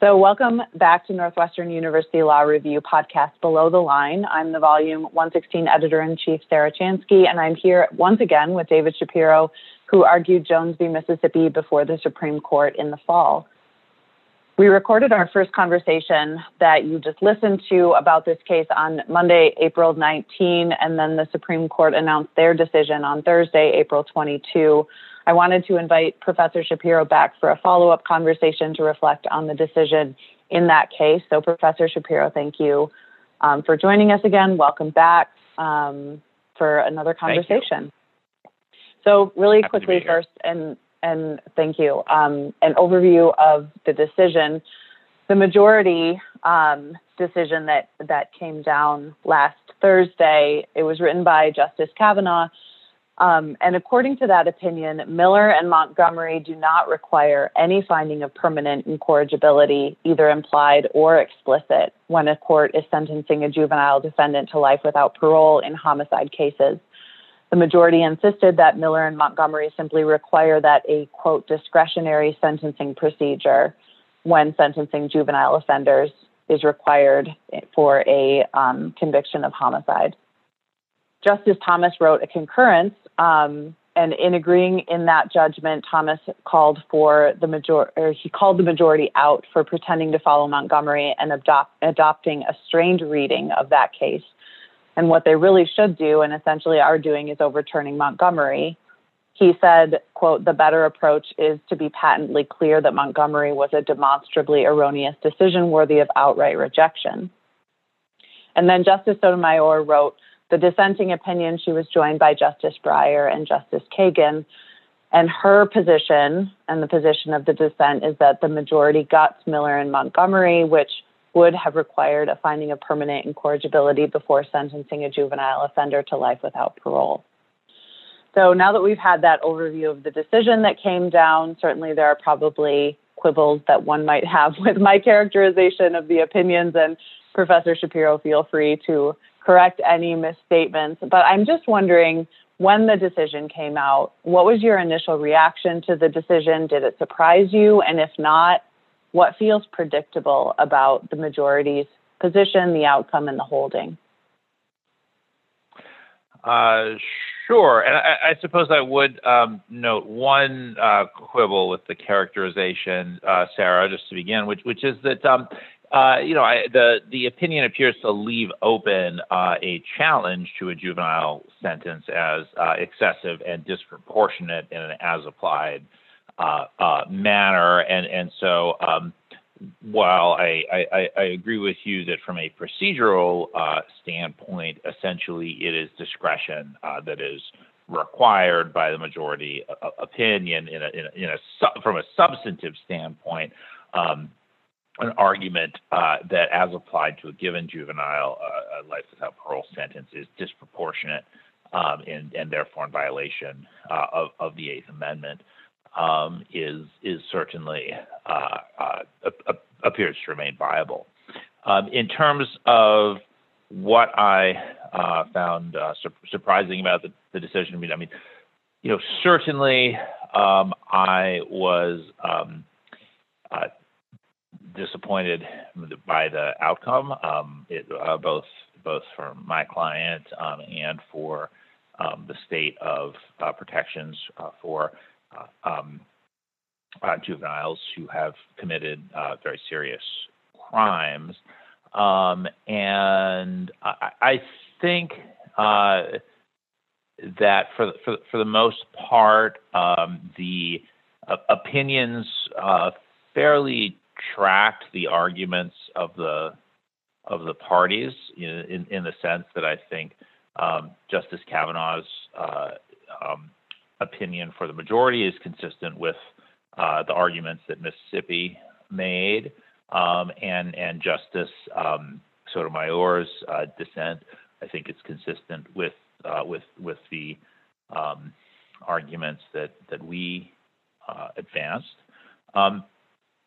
So, welcome back to Northwestern University Law Review podcast Below the Line. I'm the volume 116 editor in chief, Sarah Chansky, and I'm here once again with David Shapiro, who argued Jones v. Mississippi before the Supreme Court in the fall. We recorded our first conversation that you just listened to about this case on Monday, April 19, and then the Supreme Court announced their decision on Thursday, April 22. I wanted to invite Professor Shapiro back for a follow up conversation to reflect on the decision in that case. So, Professor Shapiro, thank you um, for joining us again. Welcome back um, for another conversation. So, really Happy quickly first, and and thank you. Um, an overview of the decision. The majority um, decision that that came down last Thursday. It was written by Justice Kavanaugh um, and according to that opinion, Miller and Montgomery do not require any finding of permanent incorrigibility, either implied or explicit, when a court is sentencing a juvenile defendant to life without parole in homicide cases. The majority insisted that Miller and Montgomery simply require that a quote discretionary sentencing procedure when sentencing juvenile offenders is required for a um, conviction of homicide. Justice Thomas wrote a concurrence, um, and in agreeing in that judgment, Thomas called for the major or he called the majority out for pretending to follow Montgomery and adopt, adopting a strained reading of that case. And what they really should do, and essentially are doing, is overturning Montgomery. He said, quote, the better approach is to be patently clear that Montgomery was a demonstrably erroneous decision worthy of outright rejection. And then Justice Sotomayor wrote, the dissenting opinion, she was joined by Justice Breyer and Justice Kagan. And her position and the position of the dissent is that the majority got Miller and Montgomery, which would have required a finding of permanent incorrigibility before sentencing a juvenile offender to life without parole. So now that we've had that overview of the decision that came down, certainly there are probably quibbles that one might have with my characterization of the opinions. And Professor Shapiro, feel free to correct any misstatements. But I'm just wondering when the decision came out, what was your initial reaction to the decision? Did it surprise you? And if not, what feels predictable about the majority's position, the outcome, and the holding? Uh, sure. And I, I, suppose I would um, note one uh, quibble with the characterization, uh, Sarah, just to begin, which, which is that um, uh, you know, I, the the opinion appears to leave open uh, a challenge to a juvenile sentence as uh, excessive and disproportionate in an as-applied uh, uh, manner, and and so um, while I, I, I, agree with you that from a procedural standpoint, essentially it is discretion that is required by the majority opinion in a, in a, in a from a substantive standpoint. Um, an argument uh, that, as applied to a given juvenile uh, life without parole sentence, is disproportionate um, and, and, therefore in violation uh, of, of, the Eighth Amendment, um, is is certainly uh, uh, appears to remain viable. Um, in terms of what I uh, found su- surprising about the, the, decision, I mean, I mean, you know, certainly um, I was. Um, disappointed by the outcome, um, it, uh, both both for my client um, and for um, the state of uh, protections uh, for uh, um, uh, juveniles who have committed very serious crimes. Um, and I, I think that for, for, for the most part, the opinions fairly tracked the arguments of the of the parties in in, the sense that I think um, Justice Kavanaugh's uh, um, opinion for the majority is consistent with uh, the arguments that Mississippi made, um, and and Justice um, Sotomayor's uh, dissent. I think it's consistent with uh, with with the um, arguments that that we uh, advanced.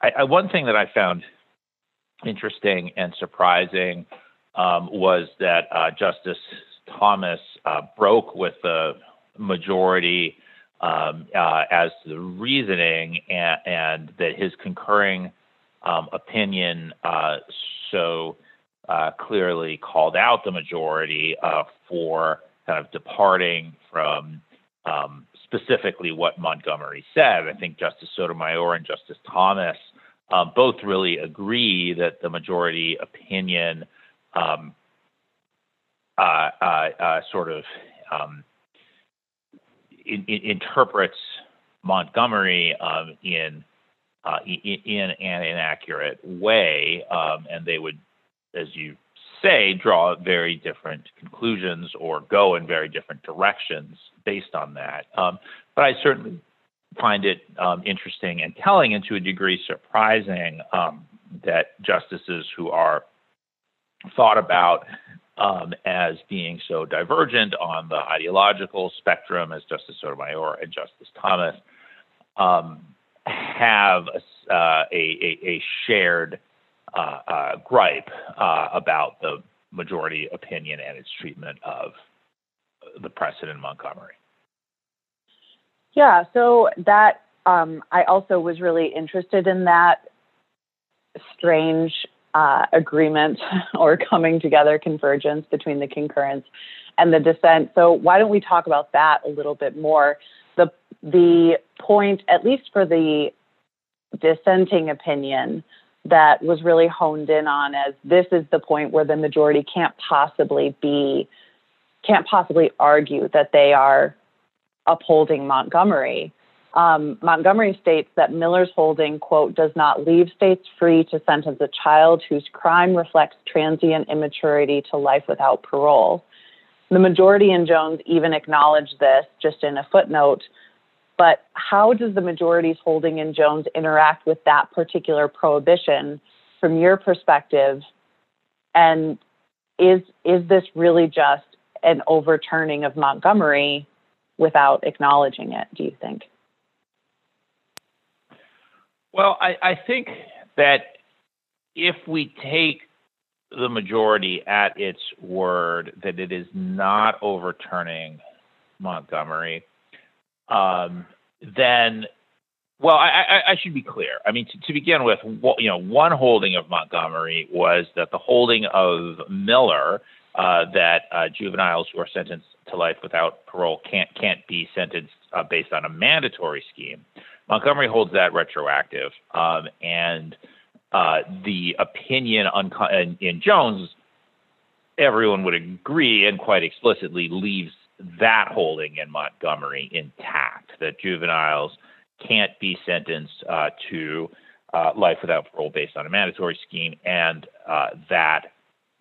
I, I, one thing that I found interesting and surprising um, was that uh, Justice Thomas uh, broke with the majority um, uh, as to the reasoning, and, and, that his concurring um, opinion uh, so uh, clearly called out the majority uh, for kind of departing from um, specifically what Montgomery said. I think Justice Sotomayor and Justice Thomas um, both really agree that the majority opinion um, uh, uh, uh, sort of um, in, in, interprets Montgomery um, in, uh, in, in an inaccurate way, um, and they would, as you say, draw very different conclusions or go in very different directions based on that. Um, but I certainly find it um, interesting and telling, and to a degree surprising, um, that justices who are thought about um, as being so divergent on the ideological spectrum as Justice Sotomayor and Justice Thomas um, have a, uh, a, a, shared uh, uh, gripe uh, about the majority opinion and its treatment of the precedent in Montgomery. Yeah, so that um, I also was really interested in that strange uh, agreement or coming together convergence between the concurrence and the dissent. So why don't we talk about that a little bit more? The the point, at least for the dissenting opinion, that was really honed in on as this is the point where the majority can't possibly be can't possibly argue that they are upholding Montgomery. Um, Montgomery states that Miller's holding, quote, does not leave states free to sentence a child whose crime reflects transient immaturity to life without parole. The majority in Jones even acknowledged this just in a footnote. But how does the majority's holding in Jones interact with that particular prohibition from your perspective? And is is this really just an overturning of Montgomery without acknowledging it, do you think? Well, I, I think that if we take the majority at its word that it is not overturning Montgomery, um, then, well, I, I, I, should be clear. I mean, to, to, begin with, you know, one holding of Montgomery was that the holding of Miller uh, that uh, juveniles who are sentenced to life without parole can't can't be sentenced uh, based on a mandatory scheme. Montgomery holds that retroactive, um, and uh, the opinion in, in Jones, everyone would agree and quite explicitly leaves that holding in Montgomery intact. That juveniles can't be sentenced uh, to uh, life without parole based on a mandatory scheme, and uh, that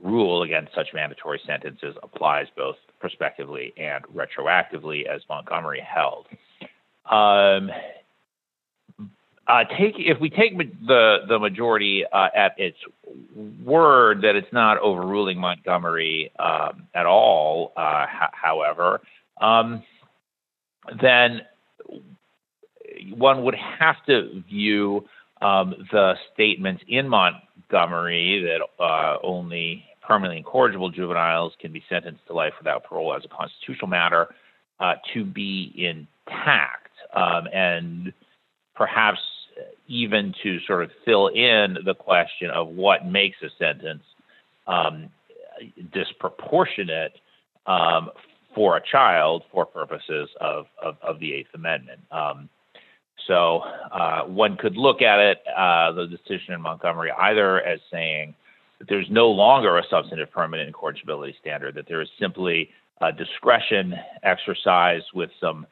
rule against such mandatory sentences applies both prospectively and retroactively, as Montgomery held. Um, uh, take if we take the the majority uh, at its word that it's not overruling Montgomery um, at all, uh, however, um, then one would have to view um, the statements in Montgomery that uh, only permanently incorrigible juveniles can be sentenced to life without parole as a constitutional matter uh, to be intact. Um, and perhaps even to sort of fill in the question of what makes a sentence um, disproportionate um, for a child for purposes of, of, of the Eighth Amendment. Um, so uh, one could look at it, uh, the decision in Montgomery, either as saying that there's no longer a substantive permanent incorrigibility standard, that there is simply a discretion exercise with some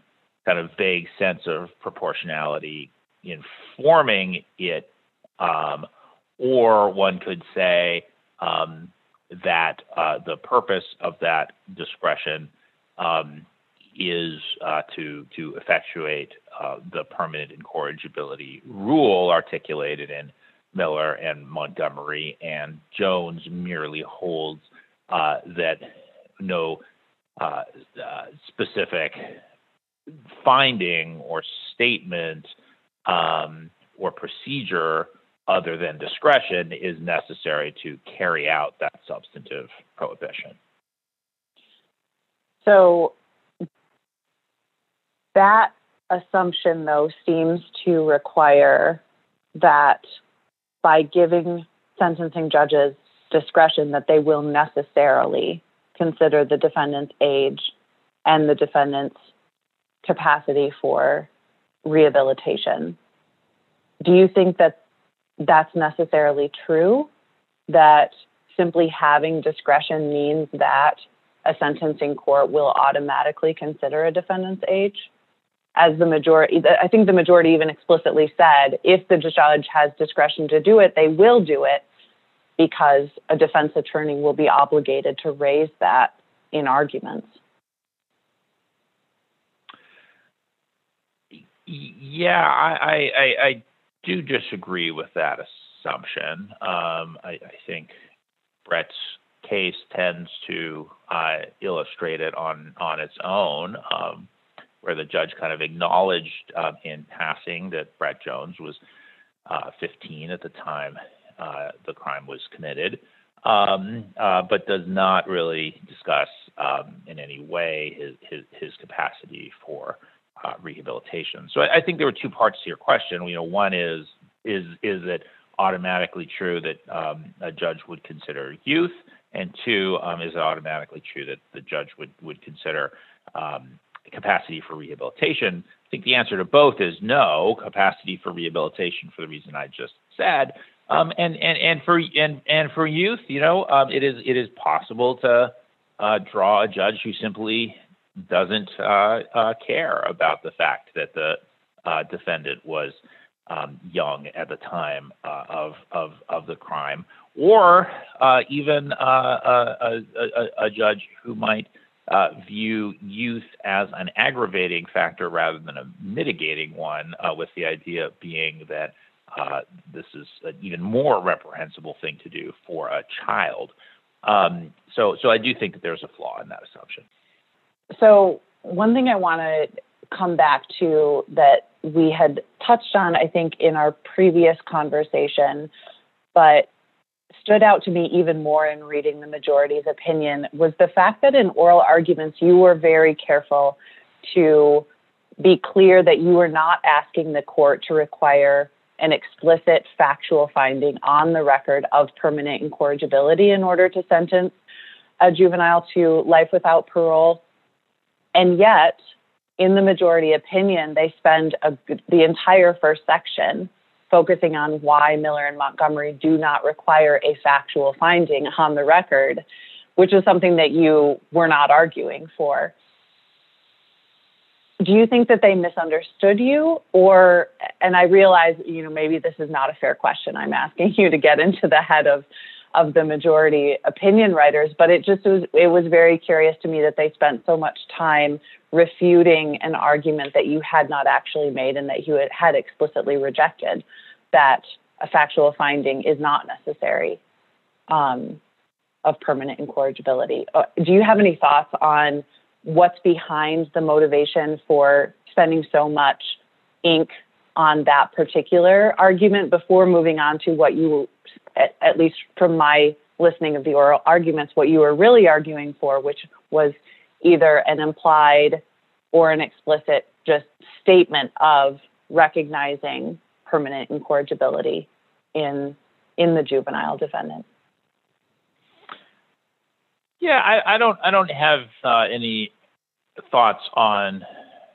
kind of vague sense of proportionality informing it, um, or one could say um, that uh, the purpose of that discretion um, is uh, to to effectuate uh, the permanent incorrigibility rule articulated in Miller and Montgomery, and Jones merely holds uh, that no uh, uh, specific finding or statement um, or procedure other than discretion is necessary to carry out that substantive prohibition. So that assumption, though, seems to require that by giving sentencing judges discretion that they will necessarily consider the defendant's age and the defendant's capacity for rehabilitation. Do you think that that's necessarily true? That simply having discretion means that a sentencing court will automatically consider a defendant's age? As the majority, I think the majority even explicitly said if the judge has discretion to do it, they will do it because a defense attorney will be obligated to raise that in arguments. Yeah, I do disagree with that assumption. Um, I think Brett's case tends to uh, illustrate it on on its own, um, where the judge kind of acknowledged um, in passing that Brett Jones was uh, 15 at the time uh, the crime was committed, but does not really discuss in any way his his capacity for Uh, rehabilitation. So I think there were two parts to your question. You know, One is, is is it automatically true that um, a judge would consider youth? And two, um, is it automatically true that the judge would would consider um, capacity for rehabilitation? I think the answer to both is no, capacity for rehabilitation for the reason I just said. And and and for and and for youth, you know it is possible to uh, draw a judge who simply doesn't uh, uh, care about the fact that the uh, defendant was um, young at the time of of the crime, or even a judge who might view youth as an aggravating factor rather than a mitigating one, with the idea being that this is an even more reprehensible thing to do for a child. Um, so, So I do think that there's a flaw in that assumption. So one thing I want to come back to that we had touched on, I think, in our previous conversation, but stood out to me even more in reading the majority's opinion, was the fact that in oral arguments, you were very careful to be clear that you were not asking the court to require an explicit factual finding on the record of permanent incorrigibility in order to sentence a juvenile to life without parole. And yet, in the majority opinion, they spend the entire first section focusing on why Miller and Montgomery do not require a factual finding on the record, which is something that you were not arguing for. Do you think that they misunderstood you? Or, and I realize, you know, maybe this is not a fair question. I'm asking you to get into the head of the majority opinion writers, but it just was, it was very curious to me that they spent so much time refuting an argument that you had not actually made and that you had explicitly rejected that a factual finding is not necessary um, of permanent incorrigibility. Uh, do you have any thoughts on what's behind the motivation for spending so much ink on that particular argument before moving on to what you, at least from my listening of the oral arguments, what you were really arguing for, which was either an implied or an explicit just statement of recognizing permanent incorrigibility in in the juvenile defendant? Yeah, I don't I don't have uh, any thoughts on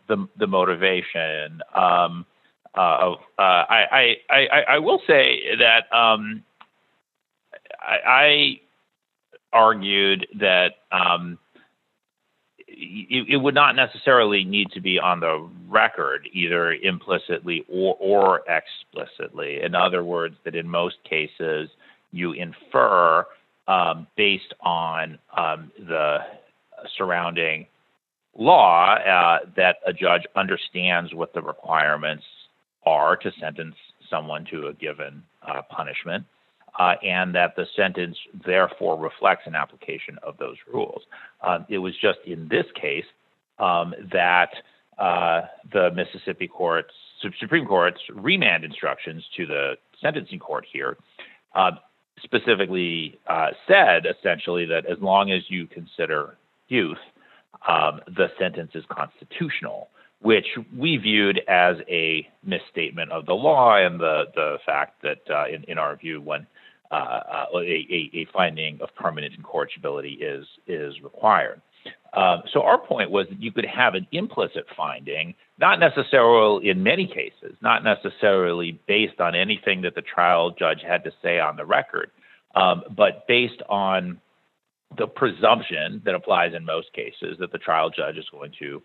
the the motivation. Um, uh, uh, I will say that um, I argued that um, it would not necessarily need to be on the record, either implicitly or explicitly. In other words, that in most cases, you infer um, based on um, the surrounding law uh, that a judge understands what the requirements are to sentence someone to a given uh, punishment, Uh, and that the sentence therefore reflects an application of those rules. Um, it was just in this case um, that uh, the Mississippi Supreme Court's remand instructions to the sentencing court here uh, specifically said, essentially, that as long as you consider youth, um, the sentence is constitutional. which we viewed as a misstatement of the law and the, the fact that, uh, in, in our view, when uh, uh, a, a, finding of permanent incorrigibility is, is required. Um, so our point was that you could have an implicit finding, not necessarily in many cases, not necessarily based on anything that the trial judge had to say on the record, um, but based on the presumption that applies in most cases that the trial judge is going to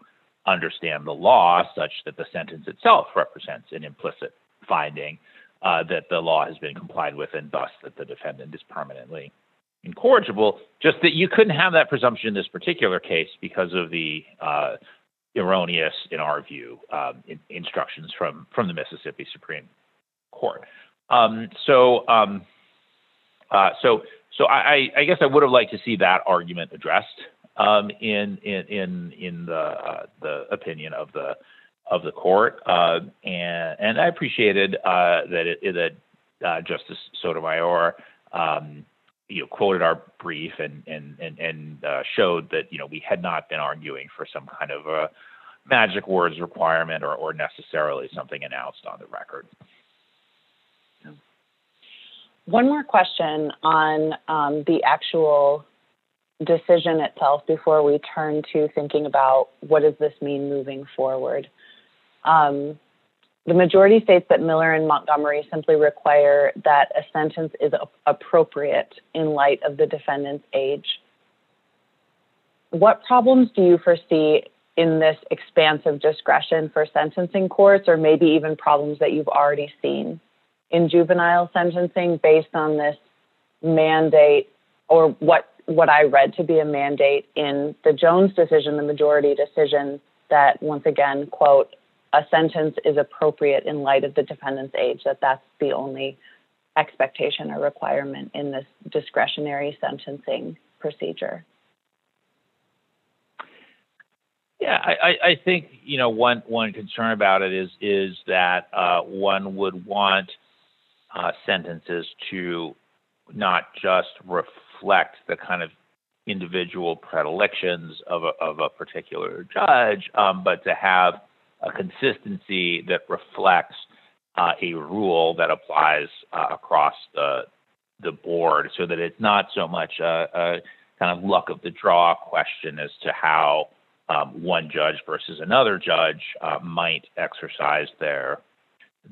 understand the law such that the sentence itself represents an implicit finding uh, that the law has been complied with and thus that the defendant is permanently incorrigible. Just that you couldn't have that presumption in this particular case because of the uh, erroneous, in our view, um, in, instructions from from the Mississippi Supreme Court. Um, so, um, uh, so, so I, I, guess I would have liked to see that argument addressed um, in in in in the uh, the opinion of the of the court, uh, and and I appreciated uh, that it, that uh, Justice Sotomayor. Um, you know, quoted our brief and and and, and uh, showed that you know we had not been arguing for some kind of a magic words requirement or, or necessarily something announced on the record. One more question on um, the actual decision itself before we turn to thinking about what does this mean moving forward. Um, the majority states that Miller and Montgomery simply require that a sentence is appropriate in light of the defendant's age. What problems do you foresee in this expansive discretion for sentencing courts, or maybe even problems that you've already seen in juvenile sentencing based on this mandate or what what I read to be a mandate in the Jones decision, the majority decision, that once again, quote, a sentence is appropriate in light of the defendant's age, that that's the only expectation or requirement in this discretionary sentencing procedure. Yeah, I, I think you know one one concern about it is is that uh, one would want uh, sentences to not just reflect the kind of individual predilections of a, of a particular judge, um, but to have a consistency that reflects uh, a rule that applies uh, across the the board, so that it's not so much a, a, kind of luck of the draw question as to how um, one judge versus another judge uh, might exercise their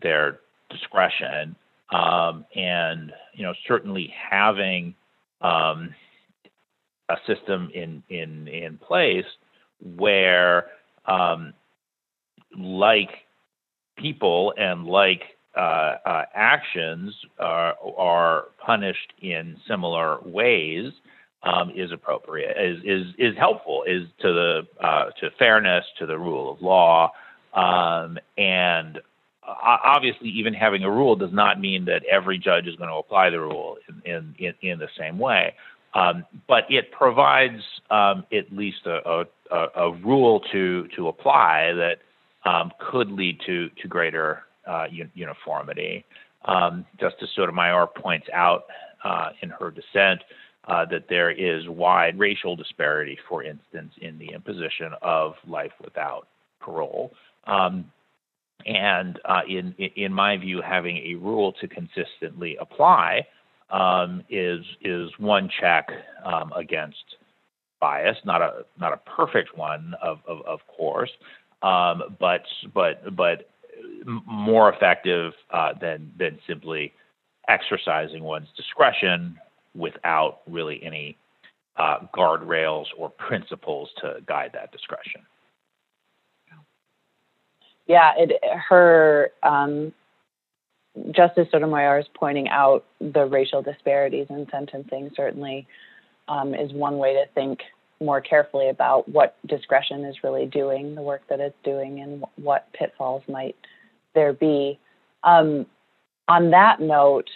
their discretion, um, and you know certainly having um, a system in in in place where um, like people and like uh, uh, actions are, are punished in similar ways um, is appropriate, is, is, is helpful, is to the uh, to fairness, to the rule of law, um, and obviously, even having a rule does not mean that every judge is going to apply the rule in in, in the same way. Um, but it provides um, at least a, a, a, rule to to apply that um, could lead to to greater uh, uniformity. Um, Justice Sotomayor points out uh, in her dissent uh, that there is wide racial disparity, for instance, in the imposition of life without parole. Um, and uh, in in my view, having a rule to consistently apply um, is is one check um, against bias, not a not a perfect one, of of, of course, um, but but but more effective uh, than than simply exercising one's discretion without really any uh, guardrails or principles to guide that discretion. Yeah, it, her um, Justice Sotomayor is pointing out the racial disparities in sentencing. Certainly, um, is one way to think more carefully about what discretion is really doing, the work that it's doing, and what pitfalls might there be. Um, on that note,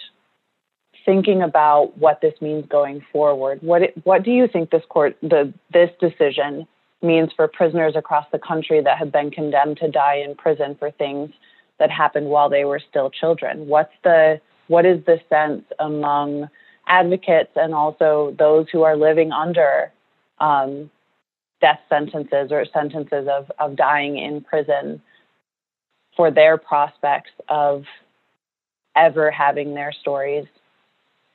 thinking about what this means going forward, what it, what do you think this court the this decision means for prisoners across the country that have been condemned to die in prison for things that happened while they were still children? What's the what is the sense among advocates and also those who are living under um, death sentences or sentences of, of dying in prison for their prospects of ever having their stories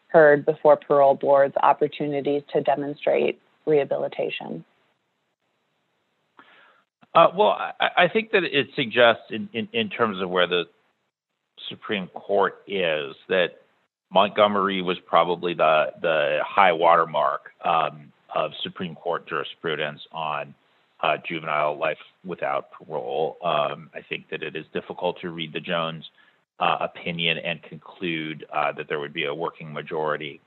heard before parole boards, opportunities to demonstrate rehabilitation? Uh, well, I, I, think that it suggests, in, in, in, terms of where the Supreme Court is, that Montgomery was probably the the high watermark um, of Supreme Court jurisprudence on uh, juvenile life without parole. Um, I think that it is difficult to read the Jones uh, opinion and conclude uh, that there would be a working majority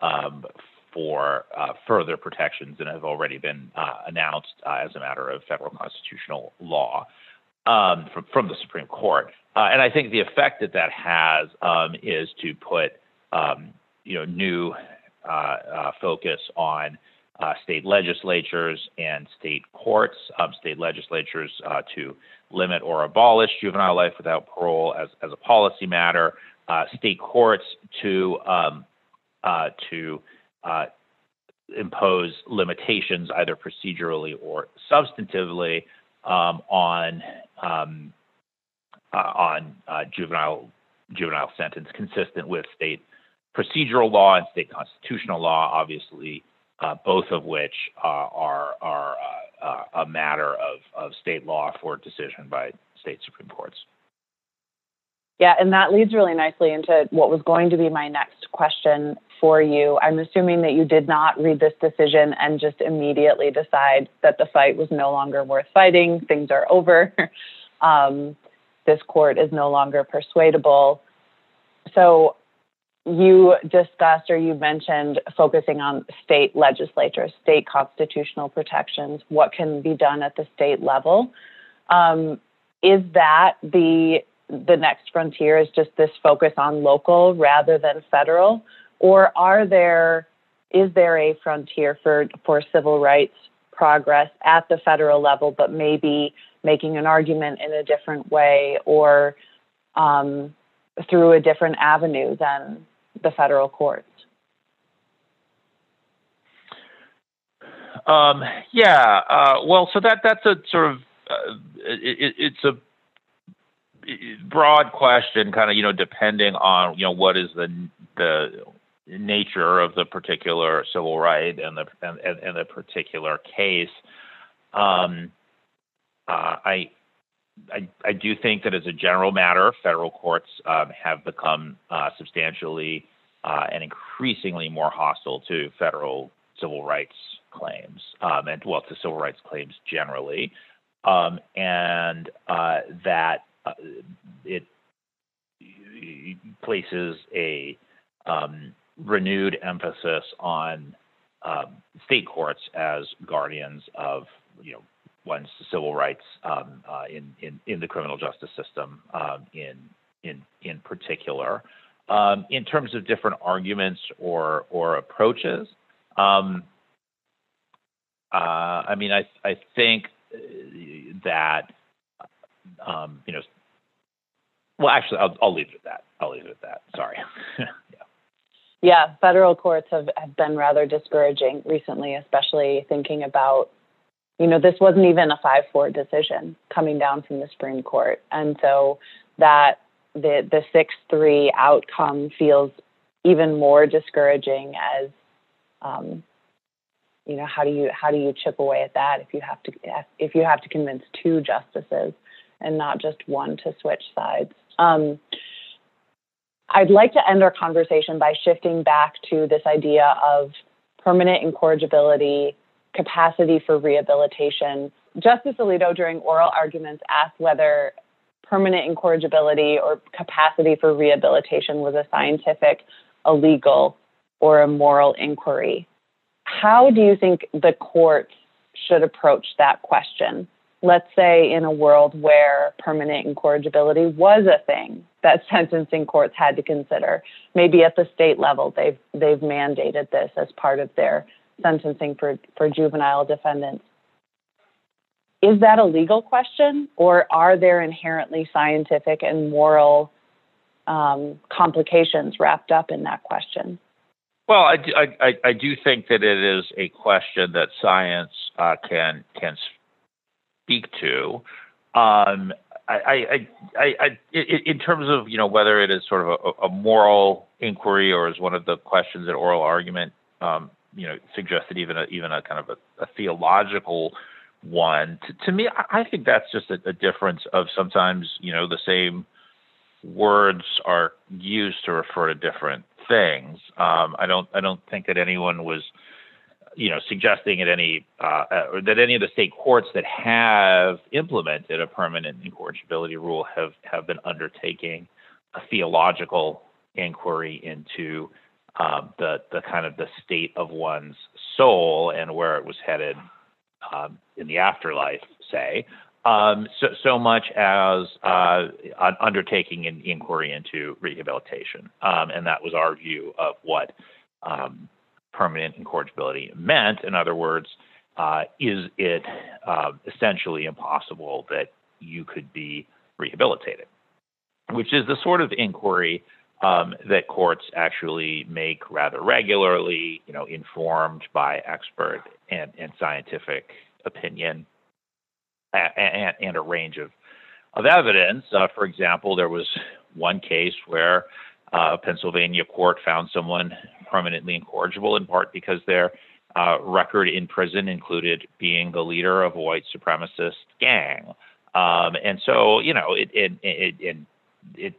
um, for uh, further protections that have already been uh, announced uh, as a matter of federal constitutional law um, from, from, the Supreme Court. and I think the effect that that has um, is to put um, you know new focus on uh, state legislatures and state courts, um, state legislatures uh, to limit or abolish juvenile life without parole as, as a policy matter, uh, state courts to um, uh, to uh, impose limitations either procedurally or substantively um, on um, uh, on juvenile juvenile sentence consistent with state procedural law and state constitutional law, obviously uh, both of which uh, are are uh, a matter of, of state law for decision by state supreme courts. Yeah, and that leads really nicely into what was going to be my next question for you. I'm assuming that you did not read this decision and just immediately decide that the fight was no longer worth fighting, things are over, um, this court is no longer persuadable. So you discussed or you mentioned focusing on state legislatures, state constitutional protections, what can be done at the state level. Um, is that the the next frontier? Is just this focus on local rather than federal, or are there is there a frontier for for civil rights progress at the federal level, but maybe making an argument in a different way or um, through a different avenue than the federal courts? Um, yeah, uh, well, so that that's a sort of uh, it, it's a broad question, kind of you know depending on you know what is the the nature of the particular civil right and the and, and the particular case. Um, uh, I I, I, do think that as a general matter, federal courts um, have become uh, substantially uh, and increasingly more hostile to federal civil rights claims um, and, well, to civil rights claims generally. Um, and uh, that uh, it places a um, renewed emphasis on um, state courts as guardians of, you know, one's civil rights um, uh, in, in, in the criminal justice system um, in, in, in particular. Um, in terms of different arguments or, or approaches, um, uh, I mean, I, I think that, um, you know, well, actually, I'll, I'll leave it at that. I'll leave it at that. Sorry. yeah. Yeah, federal courts have, have been rather discouraging recently, especially thinking about you know, this wasn't even a 5 4 decision coming down from the Supreme Court. And so that the, the 6 3 outcome feels even more discouraging as, um, you know, how do you how do you chip away at that if you have to if you have to convince two justices and not just one to switch sides? Um, I'd like to end our conversation by shifting back to this idea of permanent incorrigibility capacity for rehabilitation. Justice Alito, during oral arguments, asked whether permanent incorrigibility or capacity for rehabilitation was a scientific, a legal, or a moral inquiry. How do you think the courts should approach that question? Let's say in a world where permanent incorrigibility was a thing that sentencing courts had to consider. Maybe at the state level, they've they've mandated this as part of their sentencing for, for juvenile defendants. Is that a legal question, or are there inherently scientific and moral um, complications wrapped up in that question? Well, I, I, I do think that it is a question that science uh, can can speak to. Um, I, I, I, I, in terms of you know whether it is sort of a, a moral inquiry or is one of the questions that oral argument um, you know suggested even a, even a kind of a, a theological one. To, to me, I think that's just a, a difference of sometimes you know the same words are used to refer to different things. Um, I don't I don't think that anyone was you know suggesting at any uh, uh, that any of the state courts that have implemented a permanent incorrigibility rule have have been undertaking a theological inquiry into um, the the kind of the state of one's soul and where it was headed um, in the afterlife, say, um, so, so much as uh, undertaking an inquiry into rehabilitation. Um, and that was our view of what um, permanent incorrigibility meant. In other words, uh, is it uh, essentially impossible that you could be rehabilitated? Which is the sort of inquiry um, that courts actually make rather regularly, you know, informed by expert and, and scientific opinion and, and a range of, of evidence. Uh, for example, there was one case where uh, a Pennsylvania court found someone permanently incorrigible in part because their uh, record in prison included being the leader of a white supremacist gang. Um, and so, you know, it, it, it, it, it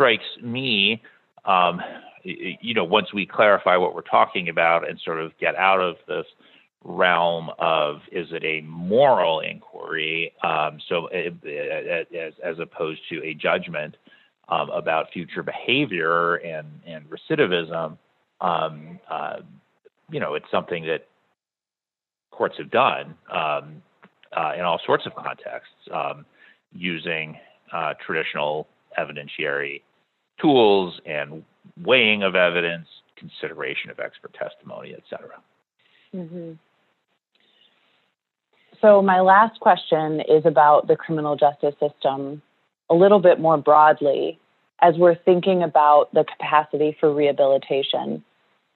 strikes me, um, you know, once we clarify what we're talking about and sort of get out of this realm of is it a moral inquiry, um, so as, as opposed to a judgment um, about future behavior and, and recidivism, um, uh, you know, it's something that courts have done um, uh, in all sorts of contexts um, using uh, traditional evidentiary tools and weighing of evidence, consideration of expert testimony, et cetera. Mm-hmm. So, my last question is about the criminal justice system a little bit more broadly as we're thinking about the capacity for rehabilitation.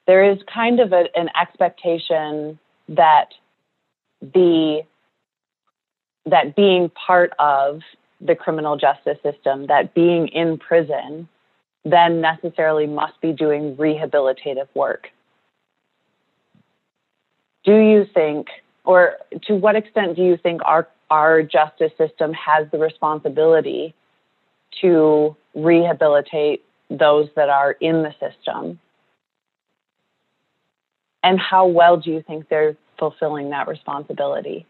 There is kind of a, an expectation that the that being part of the criminal justice system, that being in prison, then necessarily must be doing rehabilitative work. Do you think or to what extent do you think our our justice system has the responsibility to rehabilitate those that are in the system? And how well do you think they're fulfilling that responsibility?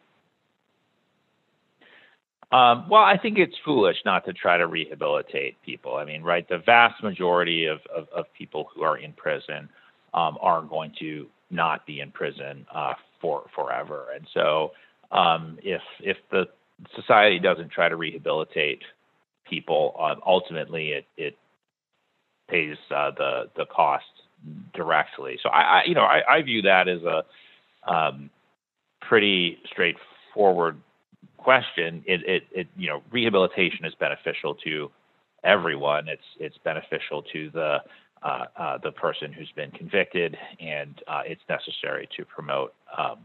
Um, well, I think it's foolish not to try to rehabilitate people. I mean, right, the vast majority of, of, of people who are in prison um, are going to not be in prison uh, for forever. And so, um, if if the society doesn't try to rehabilitate people, uh, ultimately it it pays uh, the the cost directly. So I, I you know I, I, view that as a um, pretty straightforward question. It, it it you know rehabilitation is beneficial to everyone. It's it's beneficial to the uh, uh, the person who's been convicted, and uh, it's necessary to promote um,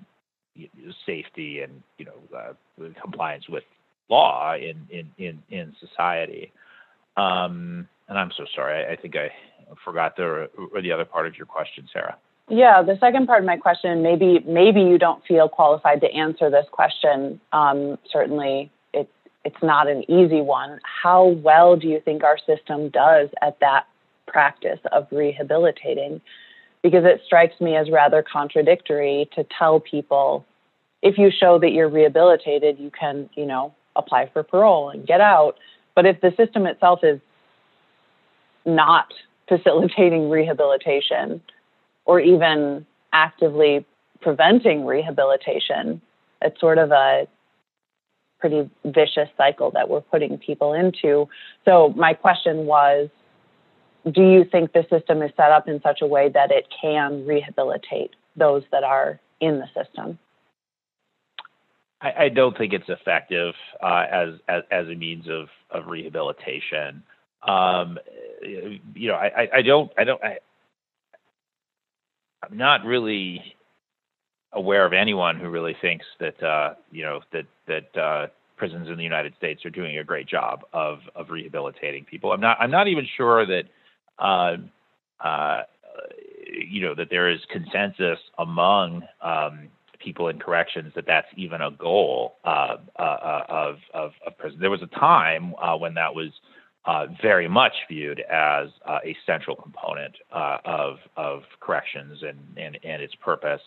safety and you know uh, compliance with law in in in, in society. Um, and I'm so sorry. I, I, think I forgot the the other part of your question, Sarah. Yeah, the second part of my question, maybe maybe you don't feel qualified to answer this question. Um, certainly, it's it's not an easy one. How well do you think our system does at that practice of rehabilitating because it strikes me as rather contradictory to tell people if you show that you're rehabilitated, you can, you know, apply for parole and get out. But if the system itself is not facilitating rehabilitation or even actively preventing rehabilitation, it's sort of a pretty vicious cycle that we're putting people into. So, my question was do you think the system is set up in such a way that it can rehabilitate those that are in the system? I, I don't think it's effective uh, as, as, as a means of of rehabilitation. Um, you know, I, I don't I don't I'm not really aware of anyone who really thinks that uh, you know that that uh, prisons in the United States are doing a great job of of rehabilitating people. I'm not I'm not even sure that uh, uh, you know that there is consensus among um, people in corrections that that's even a goal uh, uh, of, of, of prison. There was a time when that was uh, very much viewed as uh, a central component of, of corrections and, and, and its purpose.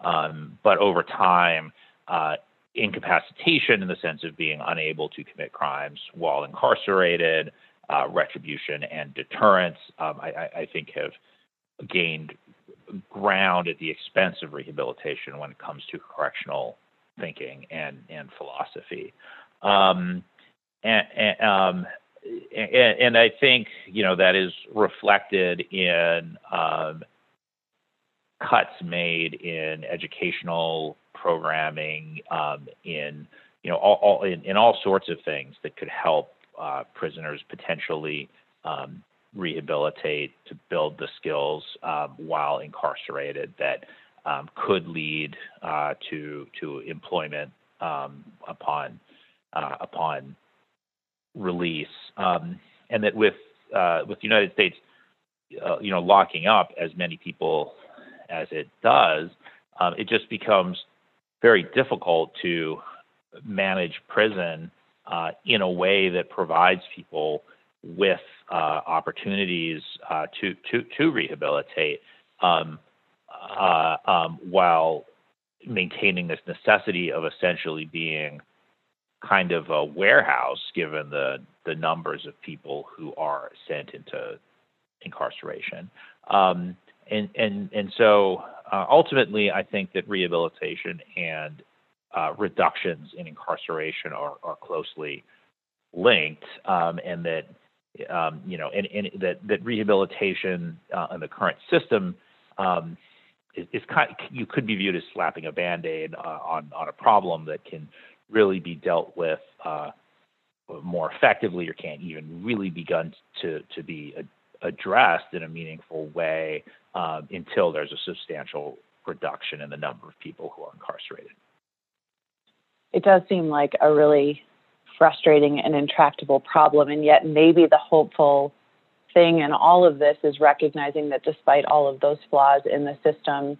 Um, but over time, incapacitation in the sense of being unable to commit crimes while incarcerated, retribution and deterrence, um, I, I think have gained ground at the expense of rehabilitation when it comes to correctional thinking and and philosophy. Um, and, and, um, and, and, I think you know that is reflected in um, cuts made in educational programming, um, in you know all, all in, in, all sorts of things that could help uh, prisoners potentially um, rehabilitate, to build the skills um, while incarcerated that um, could lead uh, to to employment um, upon uh, upon release, um, and that with uh, with the United States, uh, you know, locking up as many people as it does, um, it just becomes very difficult to manage prison uh, in a way that provides people with uh, opportunities uh, to, to, to rehabilitate um, uh, um, while maintaining this necessity of essentially being kind of a warehouse given the, the numbers of people who are sent into incarceration. Um, and, and, and so uh, ultimately, I think that rehabilitation and uh, reductions in incarceration are, are closely linked, um, and that um, you know, and, and that that rehabilitation uh, in the current system um, is, is, kind. Of, you could be viewed as slapping a band-aid uh, on on a problem that can really be dealt with uh, more effectively, or can't even really begun to to be addressed in a meaningful way um, until there's a substantial reduction in the number of people who are incarcerated. It does seem like a really frustrating and intractable problem. And yet, maybe the hopeful thing in all of this is recognizing that despite all of those flaws in the system,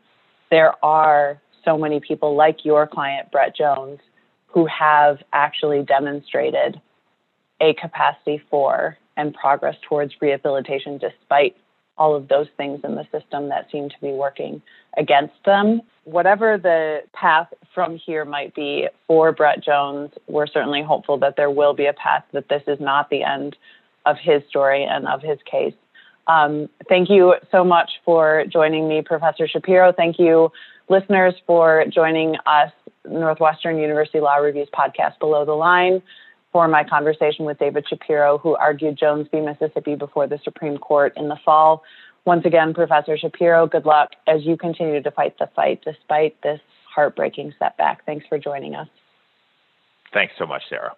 there are so many people like your client, Brett Jones, who have actually demonstrated a capacity for and progress towards rehabilitation despite all of those things in the system that seem to be working against them. Whatever the path from here might be for Brett Jones, we're certainly hopeful that there will be a path, that this is not the end of his story and of his case. Um, thank you so much for joining me, Professor Shapiro. Thank you, listeners, for joining us, Northwestern University Law Review's podcast, Below the Line for my conversation with David Shapiro, who argued Jones v. Mississippi before the Supreme Court in the fall. Once again, Professor Shapiro, good luck as you continue to fight the fight despite this heartbreaking setback. Thanks for joining us. Thanks so much, Sarah.